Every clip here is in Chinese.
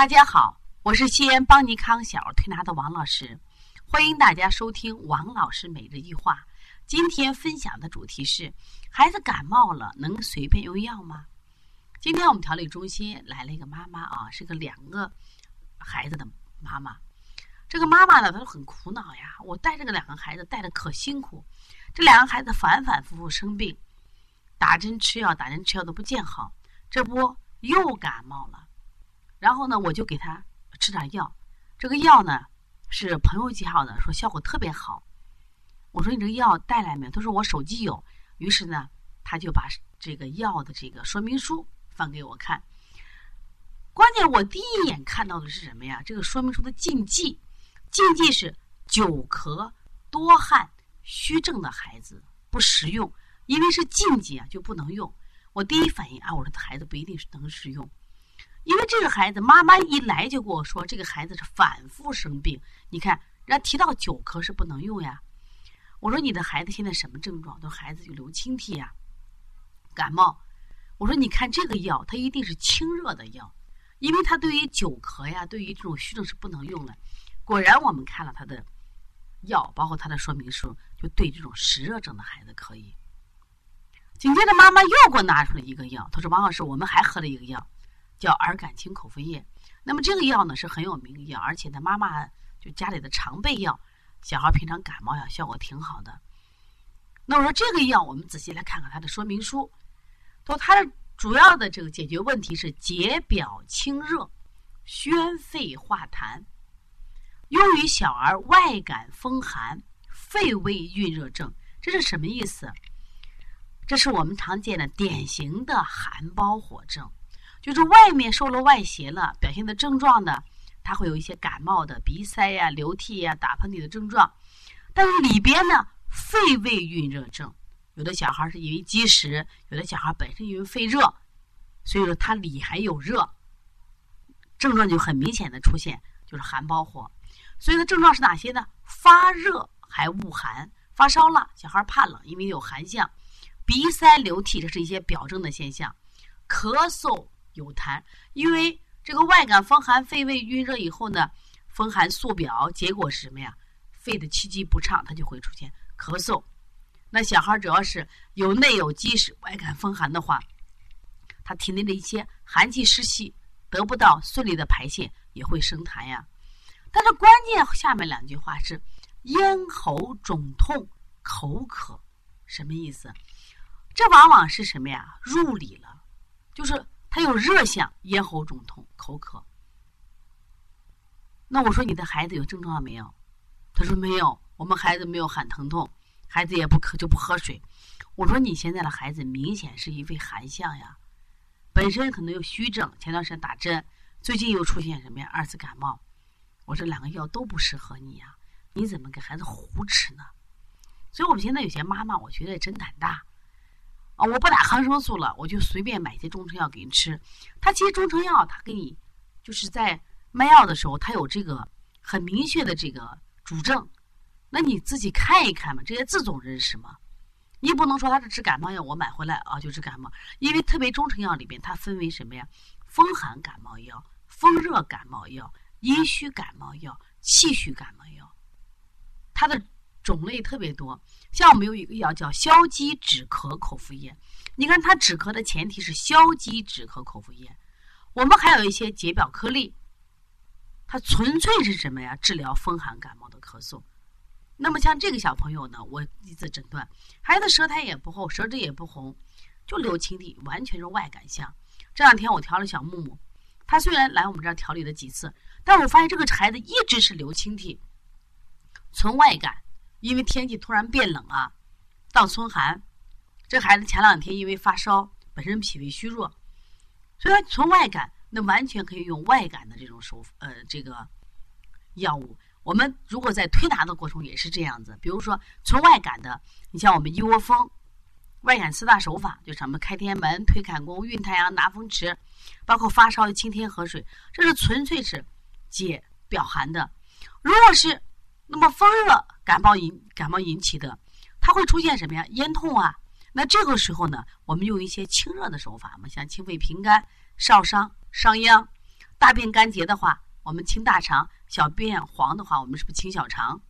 大家好，我是西安邦尼康小儿推拿的王老师，欢迎大家收听王老师每日一话。今天分享的主题是：孩子感冒了能随便用药吗？今天我们调理中心来了一个妈妈啊，是个两个孩子的妈妈。这个妈妈呢，她就很苦恼呀，我带这个两个孩子带的可辛苦，这两个孩子反反复复生病，打针吃药，打针吃药都不见好，这不又感冒了。然后呢，我就给他吃点药。这个药呢是朋友介绍的，说效果特别好。我说你这个药带来没有？他说我手机有。于是呢，他就把这个药的这个说明书放给我看。关键我第一眼看到的是什么呀？这个说明书的禁忌，禁忌是久咳、多汗、虚症的孩子不食用，因为是禁忌啊，就不能用。我第一反应啊，我说孩子不一定是能食用。因为这个孩子，妈妈一来就跟我说，这个孩子是反复生病。你看，人家提到久咳是不能用呀。我说你的孩子现在什么症状？都孩子就流清涕呀，感冒。我说你看这个药，它一定是清热的药，因为它对于久咳呀，对于这种虚症是不能用的。果然，我们看了他的药，包括他的说明书，就对这种湿热症的孩子可以。紧接着，妈妈又给我拿出了一个药，她说：“王老师，我们还喝了一个药。”叫耳感清口服液，那么这个药呢是很有名的药，而且呢妈妈就家里的常备药，小孩平常感冒呀效果挺好的。那我说这个药我们仔细来看看它的说明书，说它的主要的这个解决问题是解表清热、宣肺化痰，用于小儿外感风寒、肺胃蕴热症。这是什么意思？这是我们常见的典型的寒包火症。就是外面受了外邪了，表现的症状呢，他会有一些感冒的鼻塞呀、流涕呀、打喷嚏的症状，但是里边呢，肺胃蕴热症，有的小孩是因为积食，有的小孩本身因为肺热，所以说他里还有热，症状就很明显的出现，就是寒包火。所以呢，症状是哪些呢？发热还恶寒，发烧了，小孩怕冷，因为有寒象，鼻塞流涕，这是一些表症的现象，咳嗽。有痰，因为这个外感风寒、肺胃蕴热以后呢，风寒素表，结果是什么呀？肺的气机不畅，它就会出现咳嗽。那小孩主要是有内有积食，外感风寒的话，他体内的一些寒气湿气得不到顺利的排泄，也会生痰呀。但是关键下面两句话是咽喉肿痛、口渴，什么意思？这往往是什么呀？入里了，就是。他有热象，咽喉肿痛、口渴。那我说你的孩子有症状没有？他说没有，我们孩子没有喊疼痛，孩子也不渴就不喝水。我说你现在的孩子明显是一位寒象呀，本身可能有虚症，前段时间打针，最近又出现什么呀？二次感冒。我说两个药都不适合你呀，你怎么给孩子胡吃呢？所以我们现在有些妈妈，我觉得真胆大。啊，我不打抗生素了，我就随便买一些中成药给你吃。他其实中成药，他给你就是在卖药的时候，他有这个很明确的这个主症，那你自己看一看嘛，这些字总认识吗？你不能说他是治感冒药，我买回来啊就治感冒，因为特别中成药里边它分为什么呀？风寒感冒药、风热感冒药、阴虚感冒药、气虚感冒药，它的。种类特别多，像我们有一个药叫消积止咳口服液，你看它止咳的前提是消积止咳口服液。我们还有一些解表颗粒，它纯粹是什么呀？治疗风寒感冒的咳嗽。那么像这个小朋友呢，我一次诊断，孩子舌苔也不厚，舌质也不红，就流清涕，完全是外感象。这两天我调了小木木，他虽然来我们这儿调理了几次，但我发现这个孩子一直是流清涕，纯外感。因为天气突然变冷啊，到春寒，这孩子前两天因为发烧，本身脾胃虚弱，所以他从外感，那完全可以用外感的这种手呃这个药物。我们如果在推拿的过程也是这样子，比如说从外感的，你像我们一窝蜂，外感四大手法，就什么开天门、推坎宫、运太阳、拿风池，包括发烧的清天河水，这是纯粹是解表寒的。如果是那么风热感冒引感冒引起的，它会出现什么呀？咽痛啊。那这个时候呢，我们用一些清热的手法嘛，像清肺平肝、少商、伤阳。大便干结的话，我们清大肠；小便黄的话，我们是不是清小肠？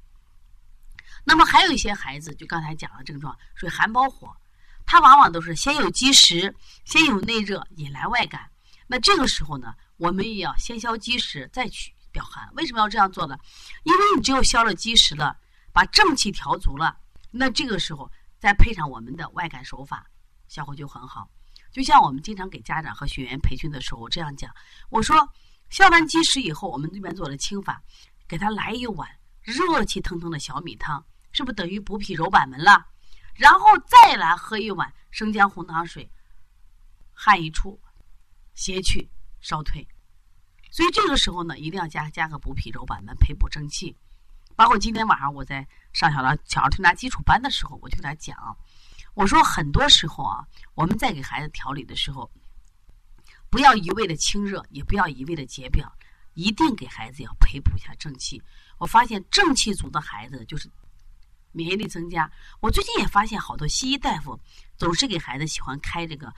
那么还有一些孩子，就刚才讲的症状，属于寒包火，他往往都是先有积食，先有内热，引来外感。那这个时候呢，我们也要先消积食，再去表寒。为什么要这样做呢？因为你只有消了积食了，把正气调足了，那这个时候再配上我们的外感手法，效果就很好。就像我们经常给家长和学员培训的时候这样讲，我说消完积食以后，我们这边做了清法，给他来一碗热气腾腾的小米汤，是不是等于补脾揉板门了？然后再来喝一碗生姜红糖水，汗一出。邪去烧退，所以这个时候呢，一定要加加个补脾揉板门、培补正气。包括今天晚上我在上小儿小儿推拿基础班的时候，我就给他讲，我说很多时候啊，我们在给孩子调理的时候，不要一味的清热，也不要一味的解表，一定给孩子要培补一下正气。我发现正气足的孩子就是免疫力增加。我最近也发现好多西医大夫总是给孩子喜欢开这个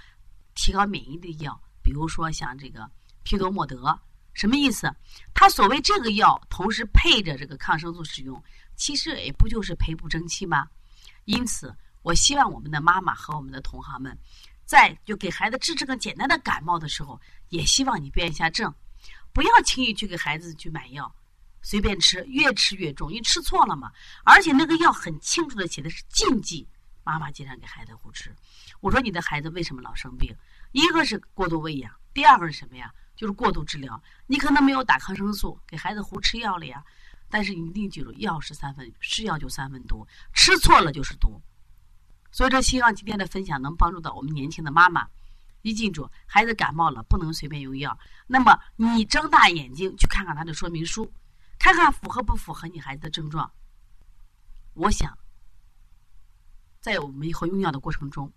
提高免疫力的药。比如说像这个匹多莫德，什么意思？他所谓这个药同时配着这个抗生素使用，其实也不就是培补正气吗？因此，我希望我们的妈妈和我们的同行们，在就给孩子治这个简单的感冒的时候，也希望你辨一下证，不要轻易去给孩子去买药，随便吃，越吃越重，因为吃错了嘛。而且那个药很清楚的写的是禁忌，妈妈经常给孩子胡吃。我说你的孩子为什么老生病？一个是过度喂养，第二个是什么呀？就是过度治疗。你可能没有打抗生素，给孩子胡吃药了呀。但是你一定记住，药是三分，是药就三分毒，吃错了就是毒。所以说，希望今天的分享能帮助到我们年轻的妈妈。一记住，孩子感冒了不能随便用药。那么你睁大眼睛去看看他的说明书，看看符合不符合你孩子的症状。我想，在我们以后用药的过程中。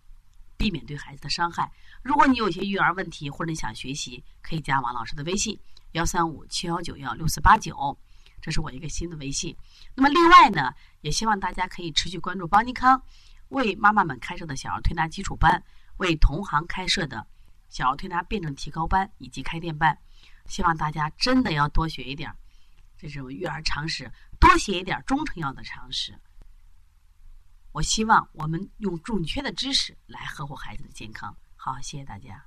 避免对孩子的伤害。如果你有些育儿问题，或者你想学习，可以加王老师的微信：幺三五七幺九幺六四八九，这是我一个新的微信。那么另外呢，也希望大家可以持续关注邦尼康为妈妈们开设的小儿推拿基础班，为同行开设的小儿推拿辩证提高班以及开店班。希望大家真的要多学一点这种育儿常识，多学一点中成药的常识。我希望我们用准确的知识来呵护孩子的健康。好，谢谢大家。